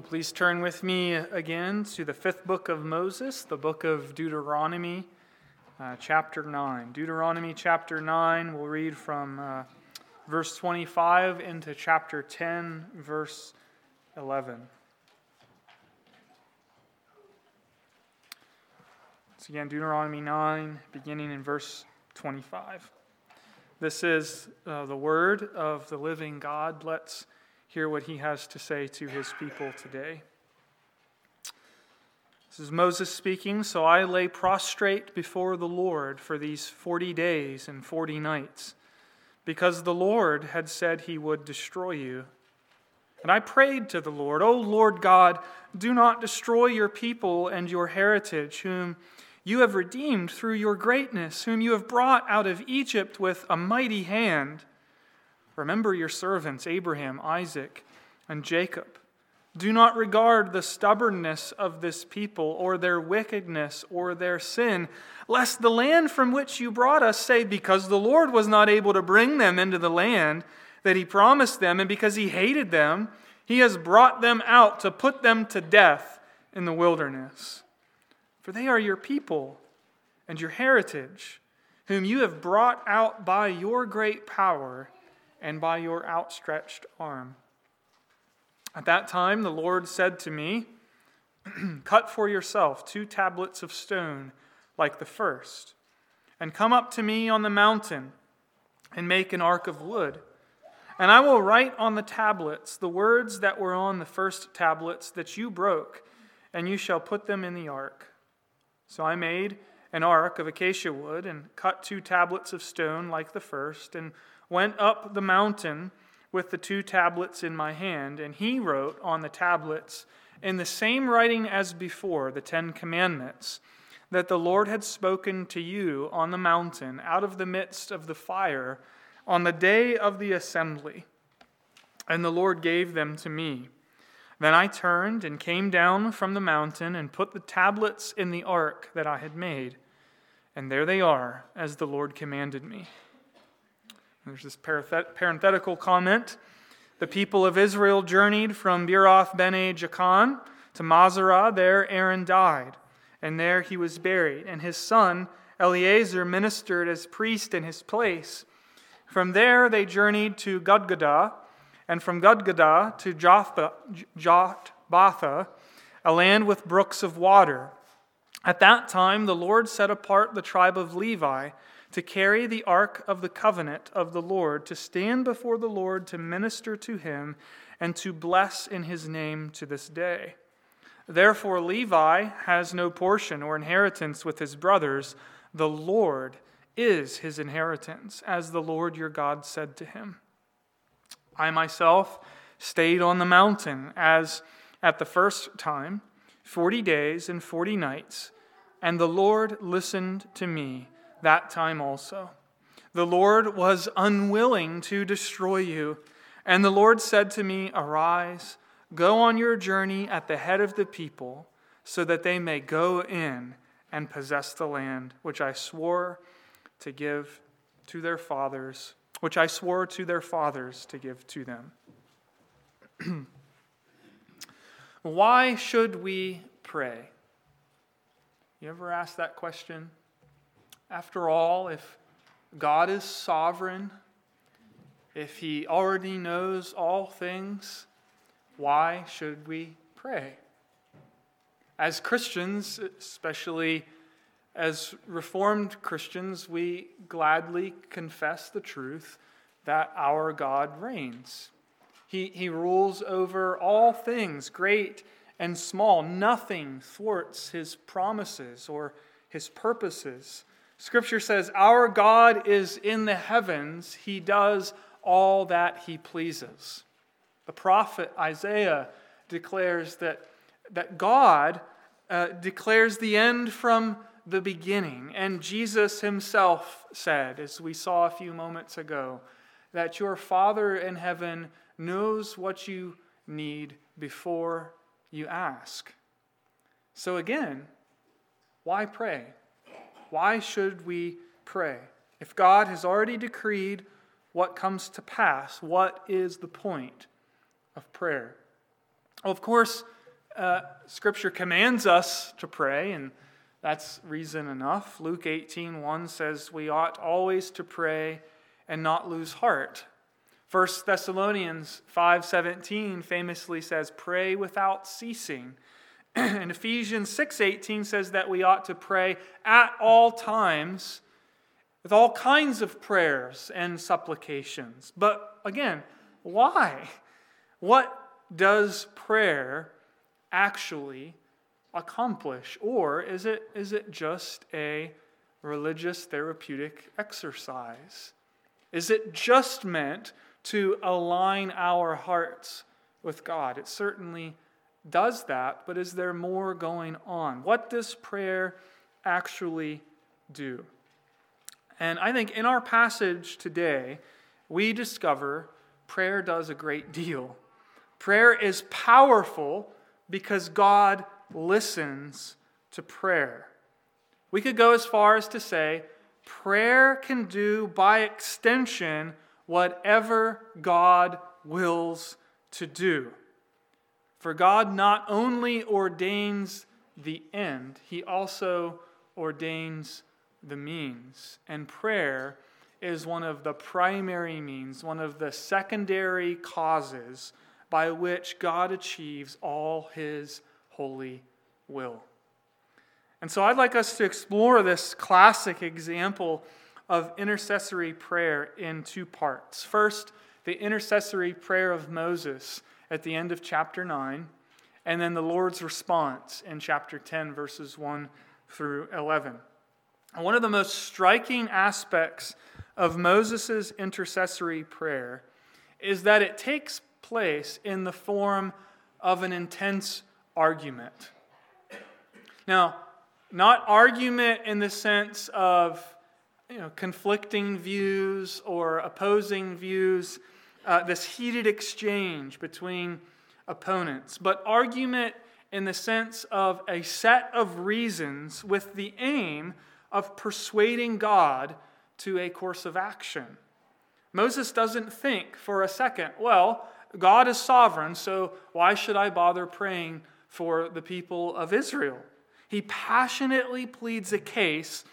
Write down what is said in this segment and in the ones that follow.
Well, please turn with me again to the fifth book of Moses, the book of Deuteronomy, uh, chapter 9. Deuteronomy chapter 9, we'll read from uh, verse 25 into chapter 10, verse 11. So, again, Deuteronomy 9, beginning in verse 25. This is uh, the word of the living God. Let's hear what he has to say to his people today. This is Moses speaking. So I lay prostrate before the Lord for these 40 days and 40 nights, because the Lord had said he would destroy you. And I prayed to the Lord, O Lord God, do not destroy your people and your heritage, whom you have redeemed through your greatness, whom you have brought out of Egypt with a mighty hand. Remember your servants, Abraham, Isaac, and Jacob. Do not regard the stubbornness of this people, or their wickedness, or their sin, lest the land from which you brought us say, Because the Lord was not able to bring them into the land that he promised them, and because he hated them, he has brought them out to put them to death in the wilderness. For they are your people and your heritage, whom you have brought out by your great power and by your outstretched arm. At that time, the Lord said to me, Cut for yourself two tablets of stone like the first, and come up to me on the mountain and make an ark of wood. And I will write on the tablets the words that were on the first tablets that you broke, and you shall put them in the ark. So I made an ark of acacia wood and cut two tablets of stone like the first, and went up the mountain with the two tablets in my hand, and he wrote on the tablets in the same writing as before, the Ten Commandments, that the Lord had spoken to you on the mountain out of the midst of the fire on the day of the assembly. And the Lord gave them to me. Then I turned and came down from the mountain and put the tablets in the ark that I had made. And there they are, as the Lord commanded me. There's this parenthetical comment. The people of Israel journeyed from Beeroth Bene Jaakan to Moserah. There Aaron died, and there he was buried. And his son Eleazar ministered as priest in his place. From there they journeyed to Gudgodah, and from Gudgodah to Jotbatha, a land with brooks of water. At that time the Lord set apart the tribe of Levi to carry the ark of the covenant of the Lord, to stand before the Lord, to minister to him, and to bless in his name to this day. Therefore, Levi has no portion or inheritance with his brothers. The Lord is his inheritance, as the Lord your God said to him. I myself stayed on the mountain as at the first time, forty days and forty nights, and the Lord listened to me that time also. The Lord was unwilling to destroy you. And the Lord said to me, Arise, go on your journey at the head of the people, so that they may go in and possess the land which I swore to give to their fathers, which I swore to their fathers to give to them. Why should we pray? You ever ask that question? After all, if God is sovereign, if He already knows all things, why should we pray? As Christians, especially as Reformed Christians, we gladly confess the truth that our God reigns. He, he rules over all things, great and small. Nothing thwarts his promises or his purposes. Scripture says, Our God is in the heavens, He does all that He pleases. The prophet Isaiah declares that, that God uh, declares the end from the beginning. And Jesus Himself said, as we saw a few moments ago, that your Father in heaven knows what you need before you ask. So again, why pray? Why should we pray? If God has already decreed what comes to pass, what is the point of prayer? Of course, uh, Scripture commands us to pray, and that's reason enough. Luke 18 1 says we ought always to pray and not lose heart. 1 Thessalonians 5:17 famously says pray without ceasing. and Ephesians 6:18 says that we ought to pray at all times with all kinds of prayers and supplications. But again, why? What does prayer actually accomplish? Or is it, is it just a religious therapeutic exercise? Is it just meant to align our hearts with God? It certainly does that, but is there more going on? What does prayer actually do? And I think in our passage today, we discover prayer does a great deal. Prayer is powerful because God listens to prayer. We could go as far as to say prayer can do by extension whatever God wills to do. For God not only ordains the end, he also ordains the means. And prayer is one of the primary means, one of the secondary causes by which God achieves all his holy will. And so I'd like us to explore this classic example of intercessory prayer in two parts. First, the intercessory prayer of Moses at the end of chapter 9, and then the Lord's response in chapter 10, verses 1 through 11. And one of the most striking aspects of Moses' intercessory prayer is that it takes place in the form of an intense argument. Now, not argument in the sense of you know, conflicting views or opposing views, uh, this heated exchange between opponents, but argument in the sense of a set of reasons with the aim of persuading God to a course of action. Moses doesn't think for a second, well, God is sovereign, so why should I bother praying for the people of Israel? He passionately pleads a case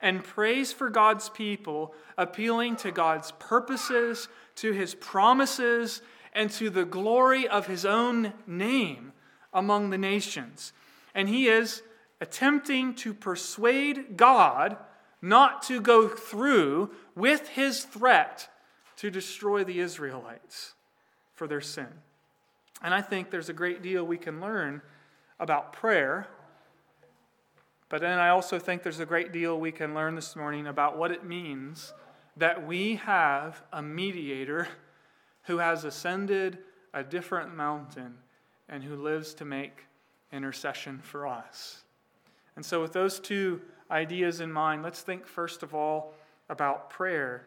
and prays for God's people, appealing to God's purposes, to his promises, and to the glory of his own name among the nations. And he is attempting to persuade God not to go through with his threat to destroy the Israelites for their sin. And I think there's a great deal we can learn about prayer. But then I also think there's a great deal we can learn this morning about what it means that we have a mediator who has ascended a different mountain and who lives to make intercession for us. And so, with those two ideas in mind, let's think first of all about prayer.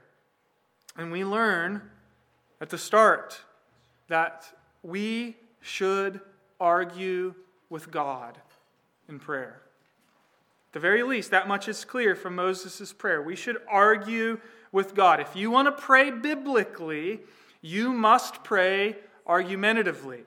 And we learn at the start that we should argue with God in prayer. At the very least, that much is clear from Moses' prayer. We should argue with God. If you want to pray biblically, you must pray argumentatively.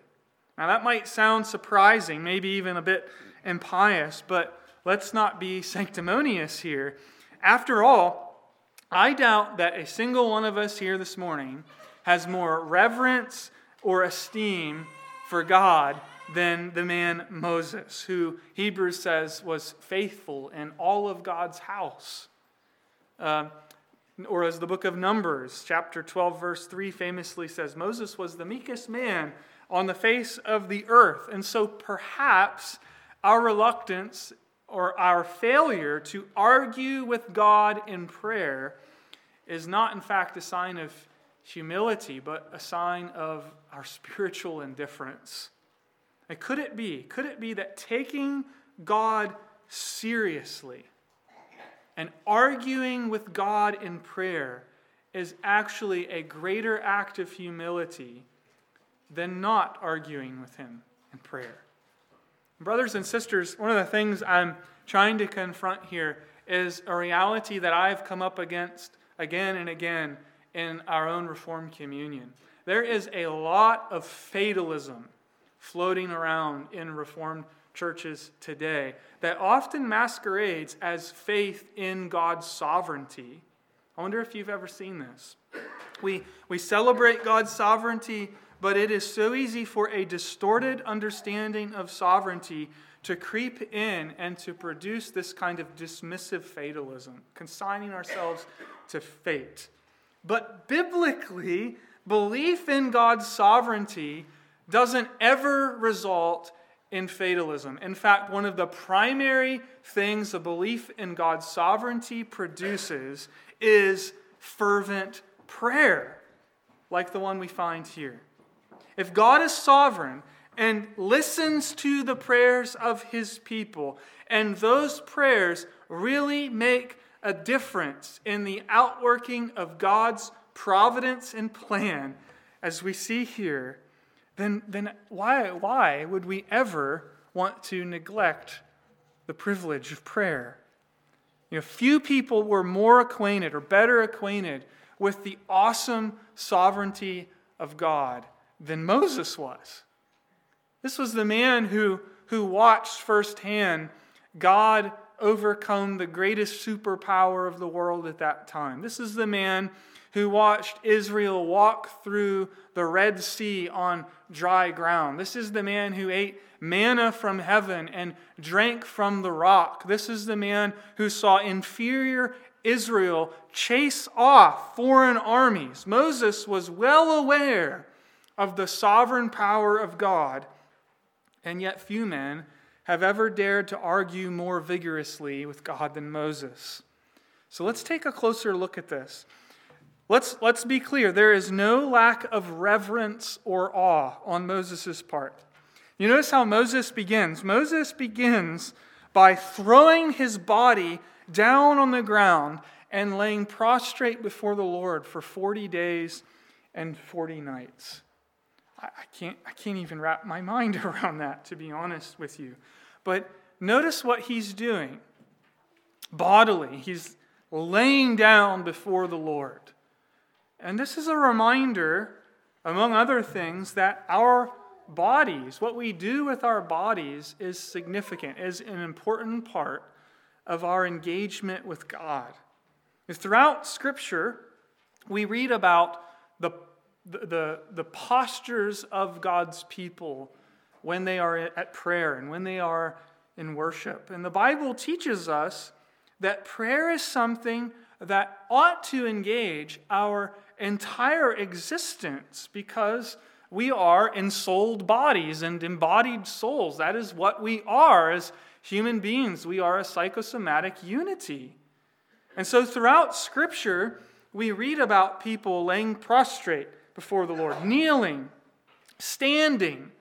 Now, that might sound surprising, maybe even a bit impious, but let's not be sanctimonious here. After all, I doubt that a single one of us here this morning has more reverence or esteem for God than the man Moses, who Hebrews says was faithful in all of God's house. Uh, or as the book of Numbers, chapter 12, verse 3 famously says, Moses was the meekest man on the face of the earth. And so perhaps our reluctance or our failure to argue with God in prayer is not, in fact, a sign of humility, but a sign of our spiritual indifference. And could it be, could it be that taking God seriously and arguing with God in prayer is actually a greater act of humility than not arguing with Him in prayer? Brothers and sisters, one of the things I'm trying to confront here is a reality that I've come up against again and again in our own Reformed communion. There is a lot of fatalism floating around in Reformed churches today that often masquerades as faith in God's sovereignty. I wonder if you've ever seen this. We, we celebrate God's sovereignty, but it is so easy for a distorted understanding of sovereignty to creep in and to produce this kind of dismissive fatalism, consigning ourselves to fate. But biblically, belief in God's sovereignty doesn't ever result in fatalism. In fact, one of the primary things a belief in God's sovereignty produces is fervent prayer, like the one we find here. If God is sovereign and listens to the prayers of his people, and those prayers really make a difference in the outworking of God's providence and plan, as we see here, then, then why, why would we ever want to neglect the privilege of prayer? You know, few people were more acquainted or better acquainted with the awesome sovereignty of God than Moses was. This was the man who, who watched firsthand God overcome the greatest superpower of the world at that time. This is the man who watched Israel walk through the Red Sea on dry ground. This is the man who ate manna from heaven and drank from the rock. This is the man who saw inferior Israel chase off foreign armies. Moses was well aware of the sovereign power of God, and yet few men have ever dared to argue more vigorously with God than Moses. So let's take a closer look at this. Let's, let's be clear there is no lack of reverence or awe on Moses' part. You notice how Moses begins. Moses begins by throwing his body down on the ground and laying prostrate before the Lord for 40 days and 40 nights. I, can't, I can't even wrap my mind around that, to be honest with you. But notice what he's doing bodily. He's laying down before the Lord. And this is a reminder, among other things, that our bodies, what we do with our bodies, is significant, is an important part of our engagement with God. Throughout Scripture, we read about the, the, the postures of God's people when they are at prayer and when they are in worship. And the Bible teaches us that prayer is something that ought to engage our entire existence because we are ensouled bodies and embodied souls. That is what we are as human beings. We are a psychosomatic unity. And so throughout Scripture, we read about people laying prostrate before the Lord, kneeling, standing,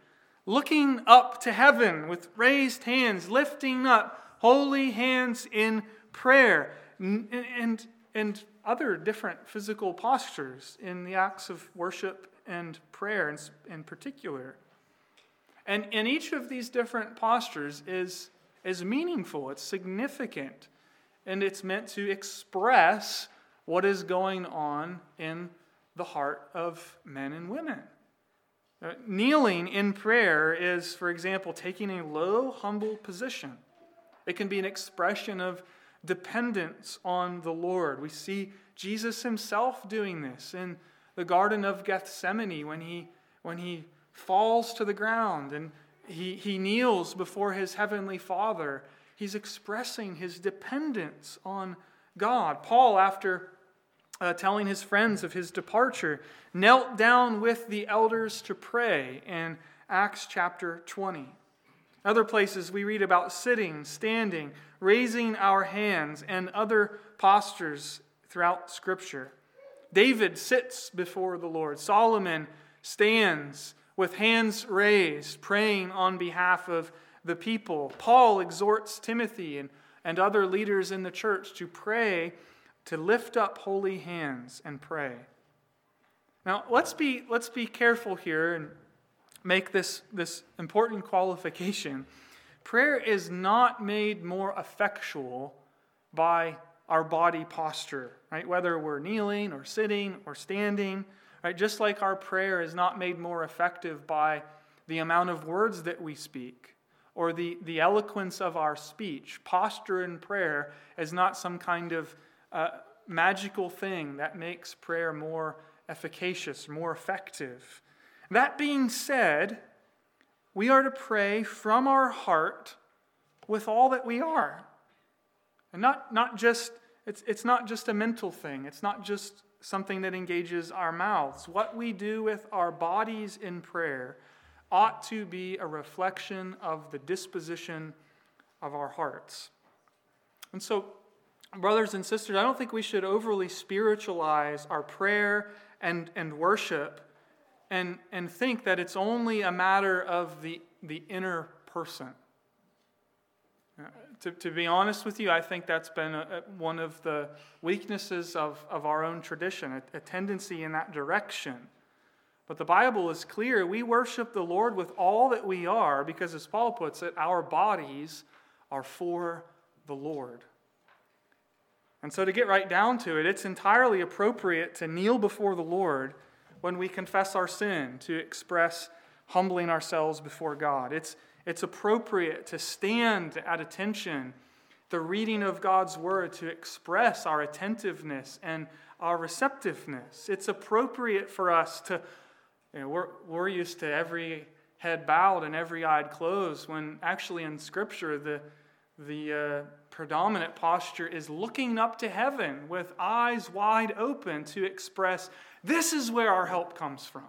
looking up to heaven with raised hands, lifting up holy hands in prayer, and, and, other different physical postures in the acts of worship and prayer in, in particular. And, and each of these different postures is, is meaningful, it's significant, and it's meant to express what is going on in the heart of men and women. Uh, kneeling in prayer is, for example, taking a low, humble position. It can be an expression of dependence on the Lord. We see Jesus himself doing this in the Garden of Gethsemane when he, when he falls to the ground and he, he kneels before his heavenly Father. He's expressing his dependence on God. Paul, after uh, telling his friends of his departure, knelt down with the elders to pray in Acts chapter 20. Other places we read about sitting, standing, raising our hands, and other postures throughout Scripture. David sits before the Lord. Solomon stands with hands raised, praying on behalf of the people. Paul exhorts Timothy and, and other leaders in the church to pray, to lift up holy hands and pray. Now, let's be, let's be careful here and make this, this important qualification. Prayer is not made more effectual by our body posture, right? Whether we're kneeling or sitting or standing, right? Just like our prayer is not made more effective by the amount of words that we speak or the, the eloquence of our speech. Posture in prayer is not some kind of uh, magical thing that makes prayer more efficacious, more effective. That being said, we are to pray from our heart with all that we are. And not, not just, it's, it's not just a mental thing, it's not just something that engages our mouths. What we do with our bodies in prayer ought to be a reflection of the disposition of our hearts. And so, brothers and sisters, I don't think we should overly spiritualize our prayer and, and worship and, and think that it's only a matter of the, the inner person. Uh, to, to be honest with you, I think that's been a, a, one of the weaknesses of, of our own tradition, a, a tendency in that direction. But the Bible is clear. We worship the Lord with all that we are because, as Paul puts it, our bodies are for the Lord. And so, to get right down to it, it's entirely appropriate to kneel before the Lord when we confess our sin, to express humbling ourselves before God. It's, it's appropriate to stand at attention, the reading of God's word, to express our attentiveness and our receptiveness. It's appropriate for us to you know, we're, we're used to every head bowed and every eye closed, when actually in Scripture, the, the uh, predominant posture is looking up to heaven with eyes wide open to express this is where our help comes from.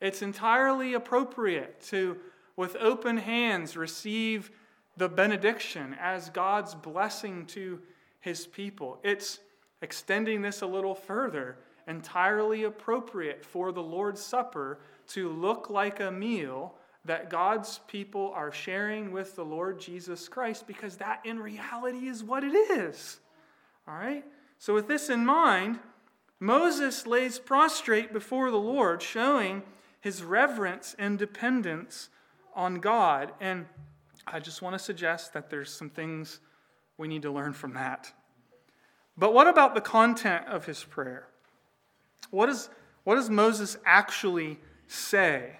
It's entirely appropriate to, with open hands, receive the benediction as God's blessing to his people. It's extending this a little further entirely appropriate for the Lord's Supper to look like a meal that God's people are sharing with the Lord Jesus Christ because that in reality is what it is. All right? So, with this in mind, Moses lays prostrate before the Lord, showing his reverence and dependence on God. And I just want to suggest that there's some things we need to learn from that. But what about the content of his prayer? What, is, what does Moses actually say?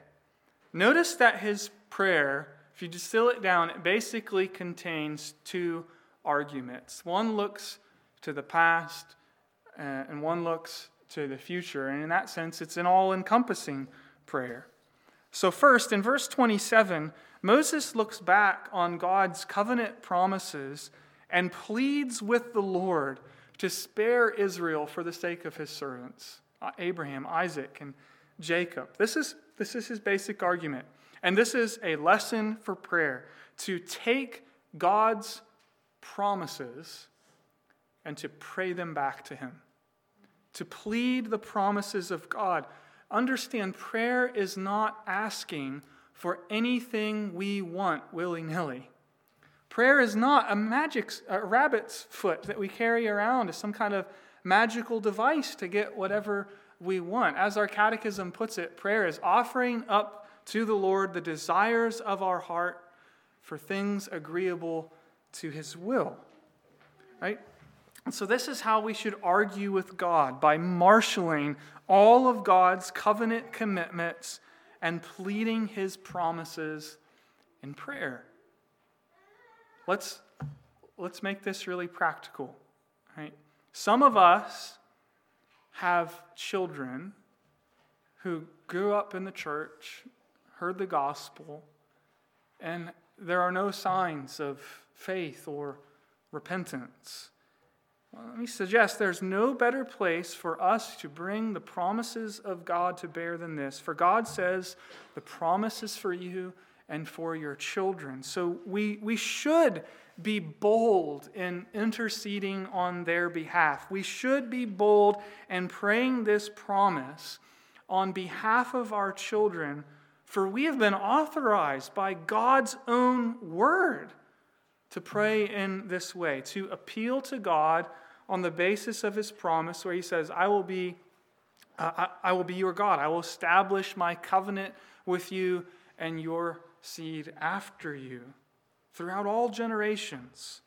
Notice that his prayer, if you distill it down, it basically contains two arguments. One looks to the past, uh, and one looks to the future. And in that sense, it's an all encompassing prayer. So, first, in verse 27, Moses looks back on God's covenant promises and pleads with the Lord to spare Israel for the sake of his servants. Uh, Abraham, Isaac, and Jacob. This is, this is his basic argument. And this is a lesson for prayer to take God's promises and to pray them back to him, to plead the promises of God. Understand, prayer is not asking for anything we want willy nilly. Prayer is not a magic a rabbit's foot that we carry around as some kind of magical device to get whatever we want. As our catechism puts it, prayer is offering up to the Lord the desires of our heart for things agreeable to his will. Right? And so, this is how we should argue with God by marshaling all of God's covenant commitments and pleading his promises in prayer. Let's, let's make this really practical. Right? Some of us have children who grew up in the church, heard the gospel, and there are no signs of faith or repentance. Well, let me suggest there's no better place for us to bring the promises of God to bear than this. For God says, the promise is for you and for your children. So we, we should be bold in interceding on their behalf. We should be bold in praying this promise on behalf of our children, for we have been authorized by God's own word to pray in this way, to appeal to God on the basis of his promise, where he says, I will be. Uh, I, I will be your God. I will establish my covenant with you and your seed after you throughout all generations.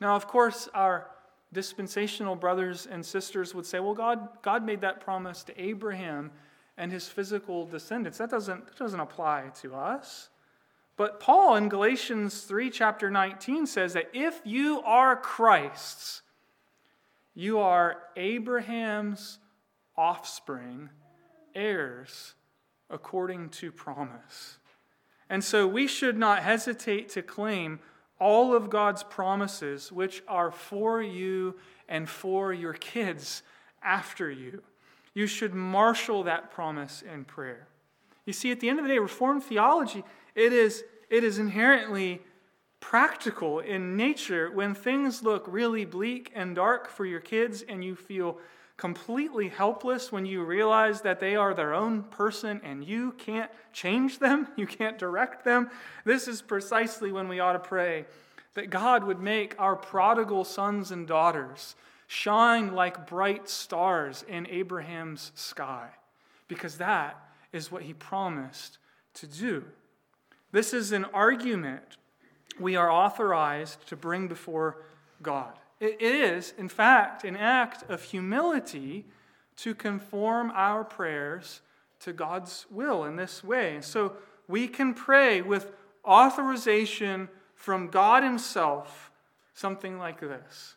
Now, of course, our dispensational brothers and sisters would say, well, God, God made that promise to Abraham and his physical descendants. That doesn't, that doesn't apply to us. But Paul in Galatians 3, chapter 19, says that if you are Christ's, you are Abraham's offspring, heirs according to promise. And so we should not hesitate to claim all of God's promises, which are for you and for your kids after you. You should marshal that promise in prayer. You see, at the end of the day, Reformed theology, it is, it is inherently practical in nature when things look really bleak and dark for your kids and you feel completely helpless when you realize that they are their own person and you can't change them, you can't direct them. This is precisely when we ought to pray that God would make our prodigal sons and daughters shine like bright stars in Abraham's sky, because that is what he promised to do. This is an argument we are authorized to bring before God. It is, in fact, an act of humility to conform our prayers to God's will in this way. So we can pray with authorization from God Himself something like this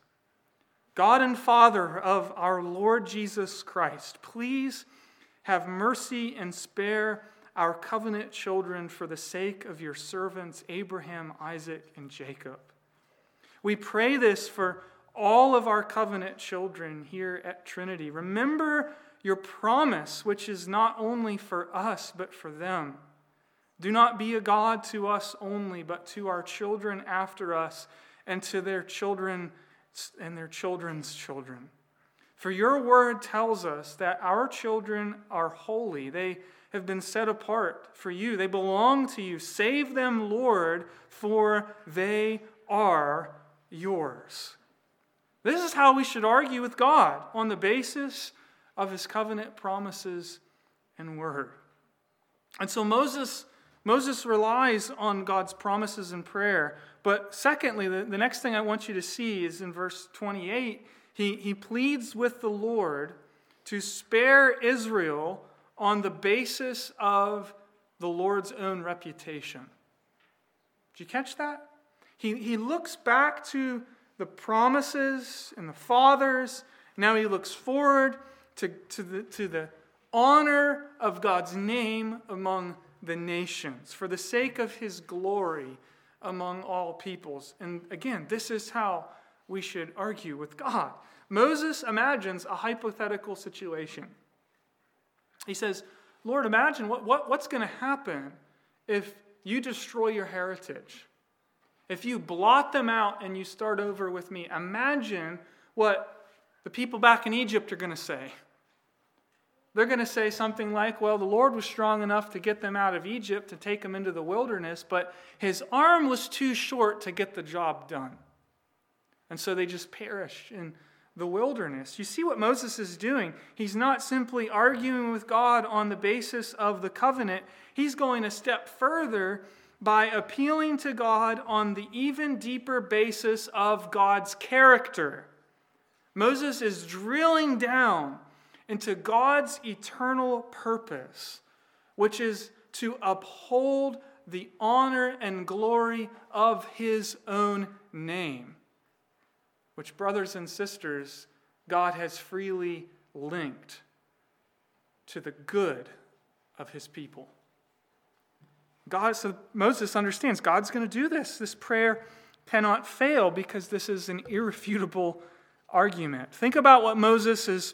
God and Father of our Lord Jesus Christ, please have mercy and spare our covenant children for the sake of your servants Abraham, Isaac, and Jacob. We pray this for all of our covenant children here at Trinity. Remember your promise, which is not only for us, but for them. Do not be a God to us only, but to our children after us and to their children and their children's children. For your word tells us that our children are holy. They have been set apart for you, they belong to you. Save them, Lord, for they are yours. This is how we should argue with God on the basis of his covenant promises and word. And so Moses Moses relies on God's promises in prayer. But secondly, the, the next thing I want you to see is in verse 28, he, he pleads with the Lord to spare Israel on the basis of the Lord's own reputation. Did you catch that? He, he looks back to the promises and the fathers. Now he looks forward to, to, the, to the honor of God's name among the nations, for the sake of his glory among all peoples. And again, this is how we should argue with God. Moses imagines a hypothetical situation. He says, Lord, imagine what, what, what's going to happen if you destroy your heritage. If you blot them out and you start over with me, imagine what the people back in Egypt are going to say they're going to say something like, well, the Lord was strong enough to get them out of Egypt, to take them into the wilderness, but his arm was too short to get the job done. And so they just perished in the wilderness. You see what Moses is doing? He's not simply arguing with God on the basis of the covenant, he's going a step further by appealing to God on the even deeper basis of God's character. Moses is drilling down into God's eternal purpose, which is to uphold the honor and glory of his own name, which, brothers and sisters, God has freely linked to the good of his people. God, so Moses understands God's going to do this. This prayer cannot fail because this is an irrefutable argument. Think about what Moses is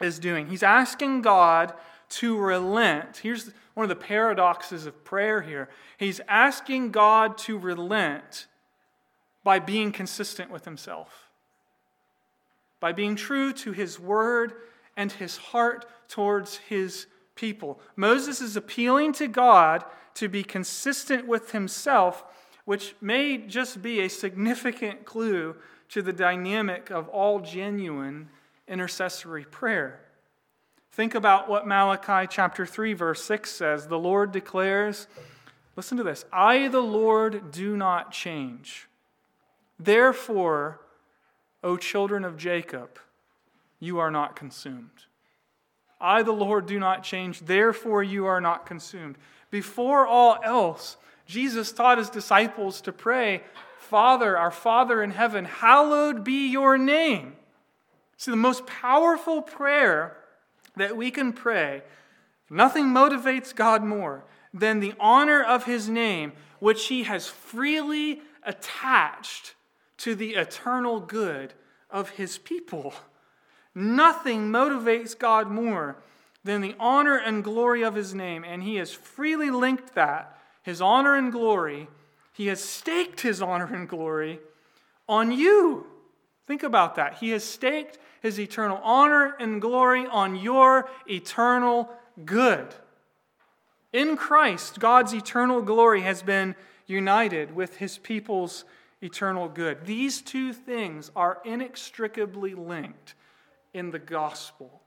is doing. He's asking God to relent. Here's one of the paradoxes of prayer here. He's asking God to relent by being consistent with himself, by being true to his word and his heart towards his people. Moses is appealing to God to be consistent with himself, which may just be a significant clue to the dynamic of all genuine intercessory prayer. Think about what Malachi chapter 3, verse 6 says. The Lord declares, listen to this I, the Lord, do not change. Therefore, O children of Jacob, you are not consumed. I, the Lord, do not change, therefore you are not consumed. Before all else, Jesus taught his disciples to pray, Father, our Father in heaven, hallowed be your name. See, the most powerful prayer that we can pray, nothing motivates God more than the honor of his name, which he has freely attached to the eternal good of his people. Nothing motivates God more than the honor and glory of his name, and he has freely linked that, his honor and glory, he has staked his honor and glory on you. Think about that. He has staked his eternal honor and glory on your eternal good. In Christ, God's eternal glory has been united with his people's eternal good. These two things are inextricably linked in the gospel.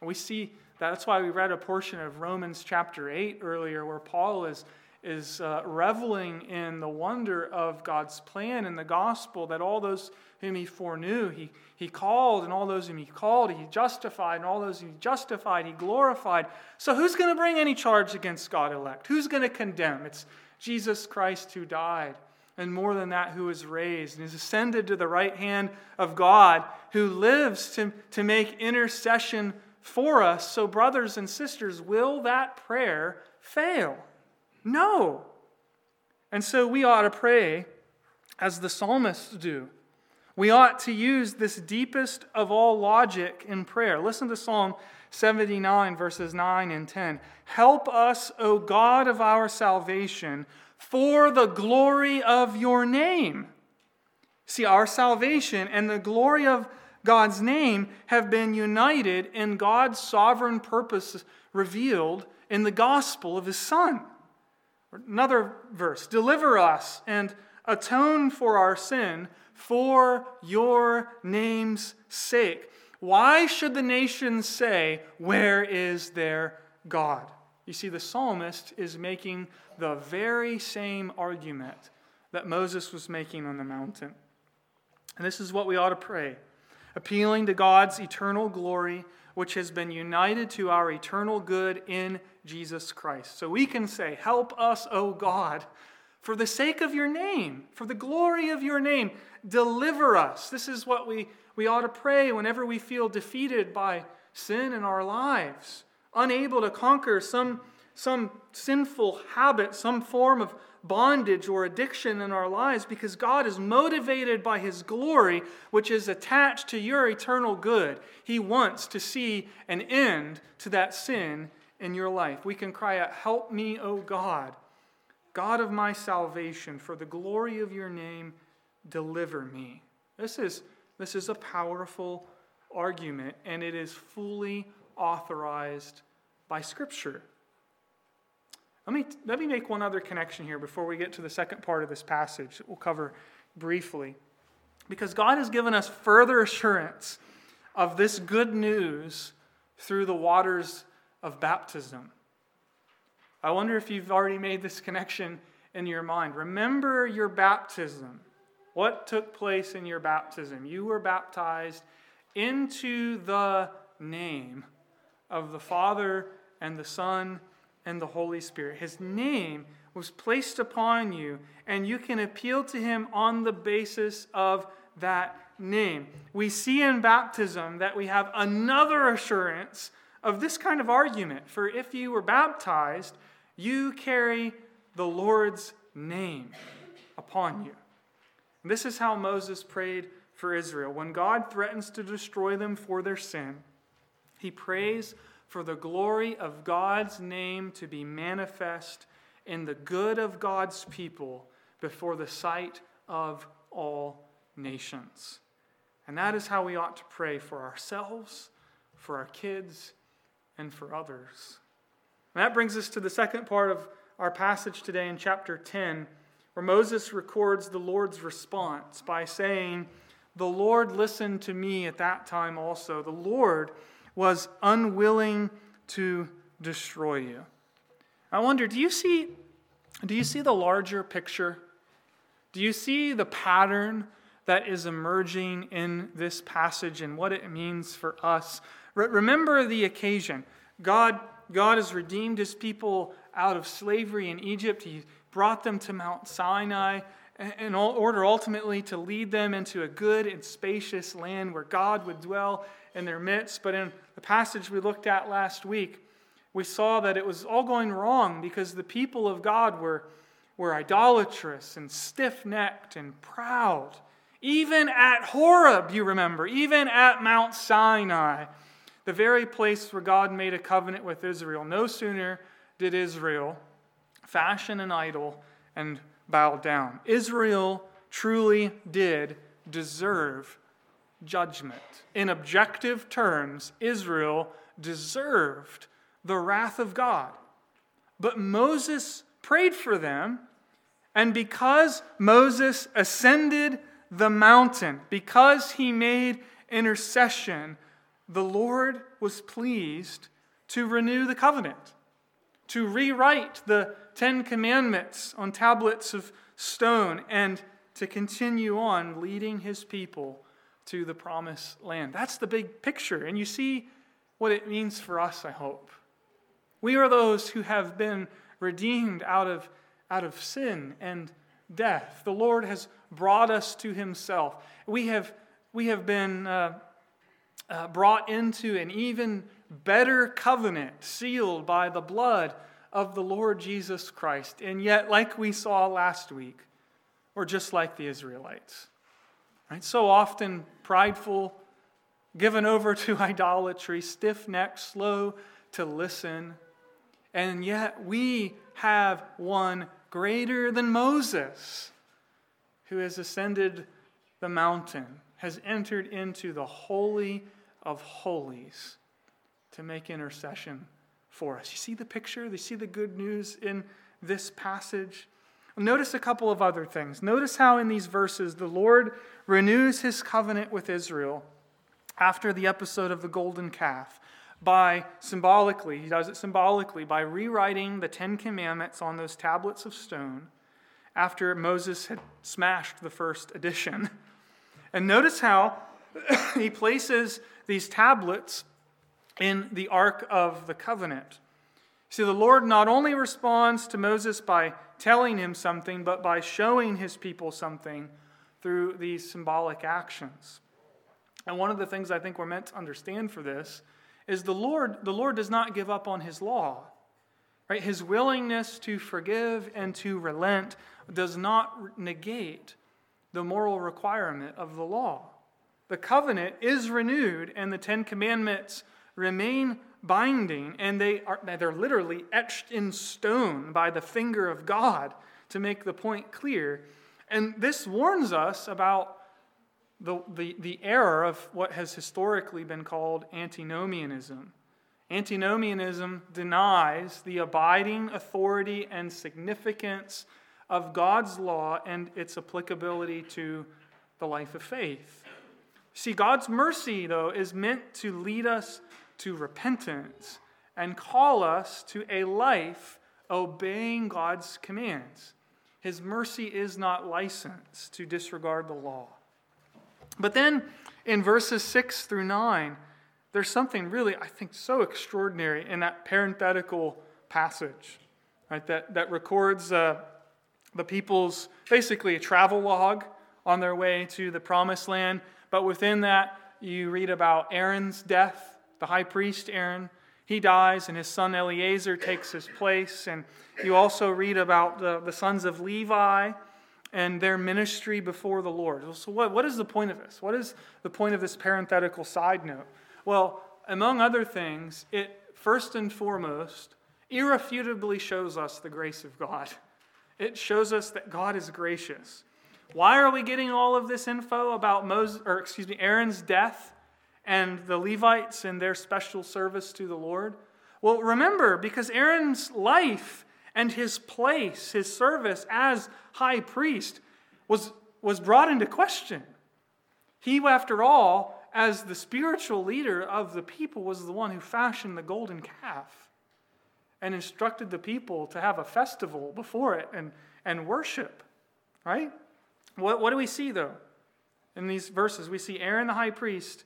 We see that's why we read a portion of Romans chapter 8 earlier, where Paul is, is uh, reveling in the wonder of God's plan in the gospel that all those whom he foreknew, he, he called, and all those whom he called, he justified, and all those whom he justified, he glorified. So, who's going to bring any charge against God elect? Who's going to condemn? It's Jesus Christ who died and more than that, who is raised and is ascended to the right hand of God, who lives to, to make intercession for us. So, brothers and sisters, will that prayer fail? No. And so we ought to pray as the psalmists do. We ought to use this deepest of all logic in prayer. Listen to Psalm 79, verses 9 and 10. Help us, O God of our salvation for the glory of your name. See, our salvation and the glory of God's name have been united in God's sovereign purpose revealed in the gospel of his Son. Another verse Deliver us and atone for our sin for your name's sake. Why should the nations say, Where is their God? You see, the psalmist is making the very same argument that Moses was making on the mountain. And this is what we ought to pray appealing to God's eternal glory, which has been united to our eternal good in Jesus Christ. So we can say, Help us, O God, for the sake of your name, for the glory of your name, deliver us. This is what we, we ought to pray whenever we feel defeated by sin in our lives unable to conquer some, some sinful habit, some form of bondage or addiction in our lives because God is motivated by His glory, which is attached to your eternal good. He wants to see an end to that sin in your life. We can cry out, Help me, O God, God of my salvation, for the glory of your name, deliver me. This is, this is a powerful argument, and it is fully authorized by Scripture. Let me, let me make one other connection here before we get to the second part of this passage that we'll cover briefly. Because God has given us further assurance of this good news through the waters of baptism. I wonder if you've already made this connection in your mind. Remember your baptism. What took place in your baptism? You were baptized into the name of the Father and the Son and the Holy Spirit. His name was placed upon you, and you can appeal to him on the basis of that name. We see in baptism that we have another assurance of this kind of argument. For if you were baptized, you carry the Lord's name upon you. This is how Moses prayed for Israel. When God threatens to destroy them for their sin, he prays for the glory of God's name to be manifest in the good of God's people before the sight of all nations. And that is how we ought to pray for ourselves, for our kids, and for others. And that brings us to the second part of our passage today in chapter 10, where Moses records the Lord's response by saying, The Lord listened to me at that time also. The Lord was unwilling to destroy you. I wonder, do you see, do you see the larger picture? Do you see the pattern that is emerging in this passage and what it means for us Re- remember the occasion. God, God has redeemed his people out of slavery in Egypt. He brought them to Mount Sinai in order ultimately to lead them into a good and spacious land where God would dwell in their midst. But in the passage we looked at last week, we saw that it was all going wrong because the people of God were, were idolatrous and stiff necked and proud. Even at Horeb, you remember, even at Mount Sinai, the very place where God made a covenant with Israel. No sooner did Israel fashion an idol and bow down. Israel truly did deserve judgment. In objective terms, Israel deserved the wrath of God. But Moses prayed for them, and because Moses ascended the mountain, because he made intercession, the Lord was pleased to renew the covenant, to rewrite the Ten Commandments on tablets of stone, and to continue on leading his people to the promised land. That's the big picture. And you see what it means for us, I hope. We are those who have been redeemed out of, out of sin and death. The Lord has brought us to himself. We have, we have been uh, uh, brought into an even better covenant, sealed by the blood of the Lord Jesus Christ. And yet, like we saw last week, we're just like the Israelites. Right? So often prideful, given over to idolatry, stiff necked, slow to listen. And yet we have one greater than Moses who has ascended the mountain, has entered into the Holy of Holies to make intercession for us. You see the picture? You see the good news in this passage? Notice a couple of other things. Notice how in these verses the Lord renews his covenant with Israel after the episode of the golden calf by symbolically, he does it symbolically by rewriting the Ten Commandments on those tablets of stone after Moses had smashed the first edition. And notice how he places these tablets in the Ark of the Covenant. See, the Lord not only responds to Moses by telling him something, but by showing his people something through these symbolic actions. And one of the things I think we're meant to understand for this is the Lord, the Lord does not give up on his law. Right? His willingness to forgive and to relent does not negate the moral requirement of the law. The covenant is renewed and the Ten Commandments remain binding, and they are, they're literally etched in stone by the finger of God to make the point clear. And this warns us about the, the, the error of what has historically been called antinomianism. Antinomianism denies the abiding authority and significance of God's law and its applicability to the life of faith. See, God's mercy, though, is meant to lead us to repentance and call us to a life obeying God's commands. His mercy is not license to disregard the law. But then in verses 6 through 9, there's something really, I think, so extraordinary in that parenthetical passage right, that, that records uh, the people's basically a travel log on their way to the promised land. But within that, you read about Aaron's death the high priest Aaron, he dies, and his son Eleazar takes his place. And you also read about the, the sons of Levi and their ministry before the Lord. So, what, what is the point of this? What is the point of this parenthetical side note? Well, among other things, it first and foremost irrefutably shows us the grace of God. It shows us that God is gracious. Why are we getting all of this info about Moses, or excuse me, Aaron's death? And the Levites and their special service to the Lord? Well, remember, because Aaron's life and his place, his service as high priest, was, was brought into question. He, after all, as the spiritual leader of the people, was the one who fashioned the golden calf and instructed the people to have a festival before it and, and worship. Right? What, what do we see, though? In these verses, we see Aaron the high priest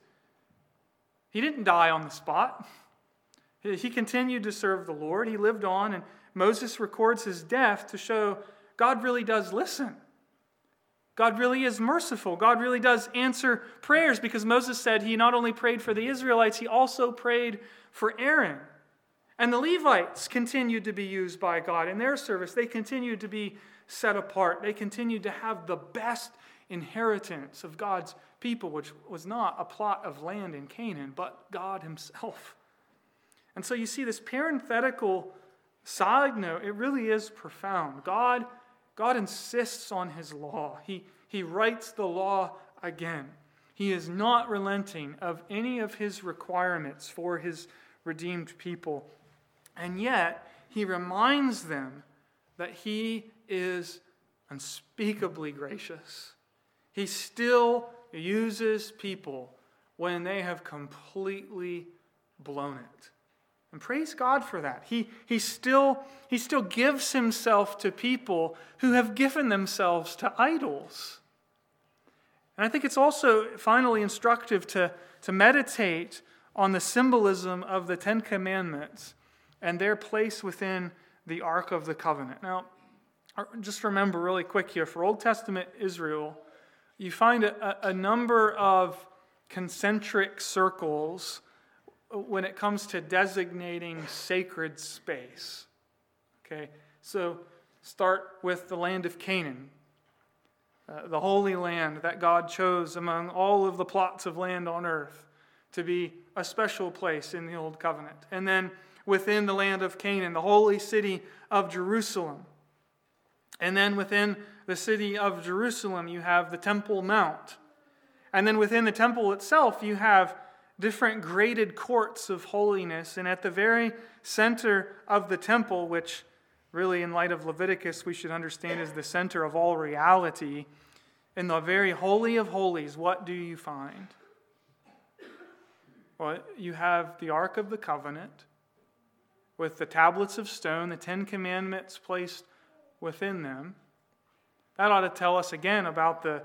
He didn't die on the spot. He continued to serve the Lord. He lived on, and Moses records his death to show God really does listen. God really is merciful. God really does answer prayers because Moses said he not only prayed for the Israelites, he also prayed for Aaron. And the Levites continued to be used by God in their service. They continued to be set apart. They continued to have the best inheritance of God's people, which was not a plot of land in Canaan, but God Himself. And so you see this parenthetical side note, it really is profound. God, God insists on His law, He, he writes the law again. He is not relenting of any of His requirements for His redeemed people. And yet, He reminds them that He is unspeakably gracious. He still uses people when they have completely blown it. And praise God for that. He, he, still, he still gives himself to people who have given themselves to idols. And I think it's also finally instructive to, to meditate on the symbolism of the Ten Commandments and their place within the Ark of the Covenant. Now, just remember really quick here for Old Testament Israel, you find a, a number of concentric circles when it comes to designating sacred space. Okay, so start with the land of Canaan, uh, the holy land that God chose among all of the plots of land on earth to be a special place in the Old Covenant. And then within the land of Canaan, the holy city of Jerusalem. And then within the city of Jerusalem, you have the Temple Mount. And then within the temple itself, you have different graded courts of holiness. And at the very center of the temple, which really, in light of Leviticus, we should understand is the center of all reality, in the very holy of holies, what do you find? Well, you have the Ark of the Covenant with the tablets of stone, the Ten Commandments placed within them. That ought to tell us again about the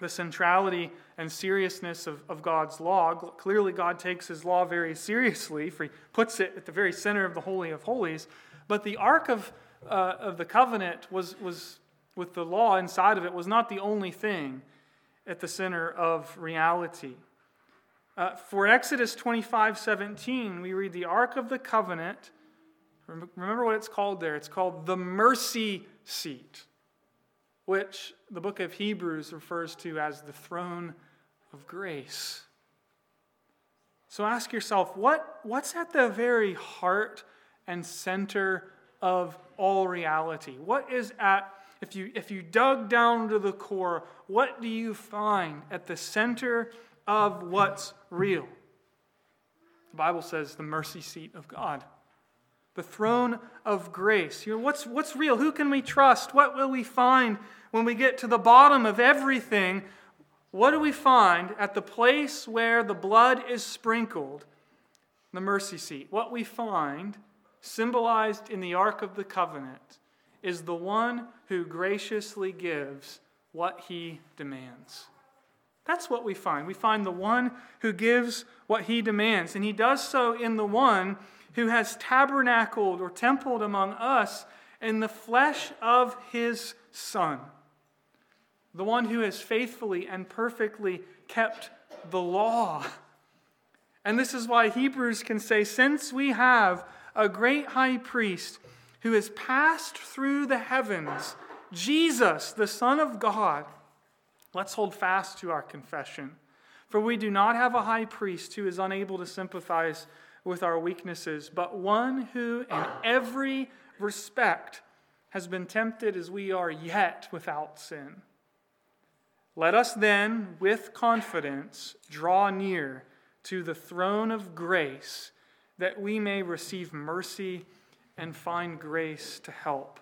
the centrality and seriousness of, of God's law. Clearly, God takes his law very seriously, for he puts it at the very center of the Holy of Holies. But the Ark of, uh, of the Covenant was, was, with the law inside of it, was not the only thing at the center of reality. Uh, for Exodus 25 17, we read the Ark of the Covenant. Remember what it's called there? It's called the mercy seat which the book of Hebrews refers to as the throne of grace. So ask yourself what, what's at the very heart and center of all reality? What is at, if you, if you dug down to the core, what do you find at the center of what's real? The Bible says the mercy seat of God, the throne of grace. You know, what's, what's real? Who can we trust? What will we find when we get to the bottom of everything, what do we find at the place where the blood is sprinkled? The mercy seat. What we find, symbolized in the Ark of the Covenant, is the one who graciously gives what he demands. That's what we find. We find the one who gives what he demands. And he does so in the one who has tabernacled or templed among us in the flesh of his Son the one who has faithfully and perfectly kept the law. And this is why Hebrews can say, since we have a great high priest who has passed through the heavens, Jesus, the Son of God, let's hold fast to our confession. For we do not have a high priest who is unable to sympathize with our weaknesses, but one who, in every respect, has been tempted as we are, yet without sin. Let us then, with confidence, draw near to the throne of grace that we may receive mercy and find grace to help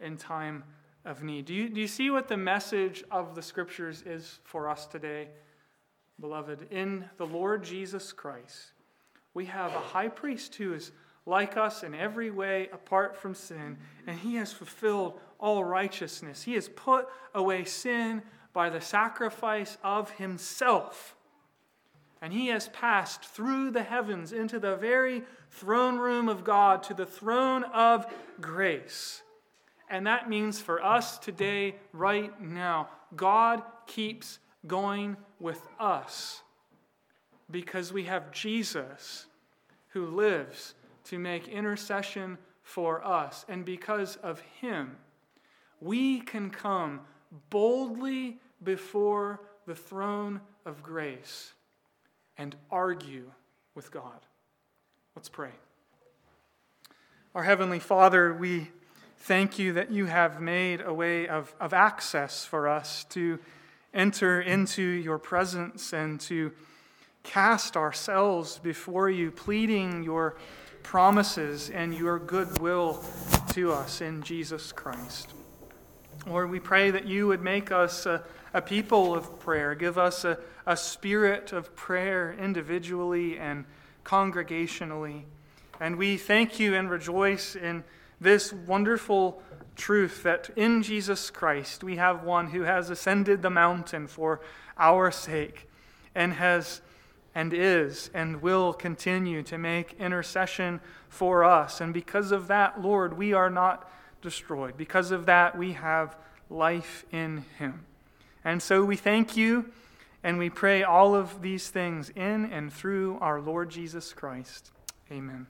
in time of need. Do you, do you see what the message of the scriptures is for us today, beloved? In the Lord Jesus Christ, we have a high priest who is like us in every way apart from sin, and he has fulfilled all righteousness. He has put away sin by the sacrifice of himself. And he has passed through the heavens into the very throne room of God, to the throne of grace. And that means for us today, right now, God keeps going with us because we have Jesus who lives to make intercession for us. And because of him, we can come boldly before the throne of grace and argue with God. Let's pray. Our Heavenly Father, we thank you that you have made a way of, of access for us to enter into your presence and to cast ourselves before you, pleading your promises and your goodwill to us in Jesus Christ. Lord, we pray that you would make us a, a people of prayer. Give us a, a spirit of prayer individually and congregationally. And we thank you and rejoice in this wonderful truth that in Jesus Christ we have one who has ascended the mountain for our sake and has and is and will continue to make intercession for us. And because of that, Lord, we are not destroyed. Because of that, we have life in him. And so we thank you and we pray all of these things in and through our Lord Jesus Christ. Amen.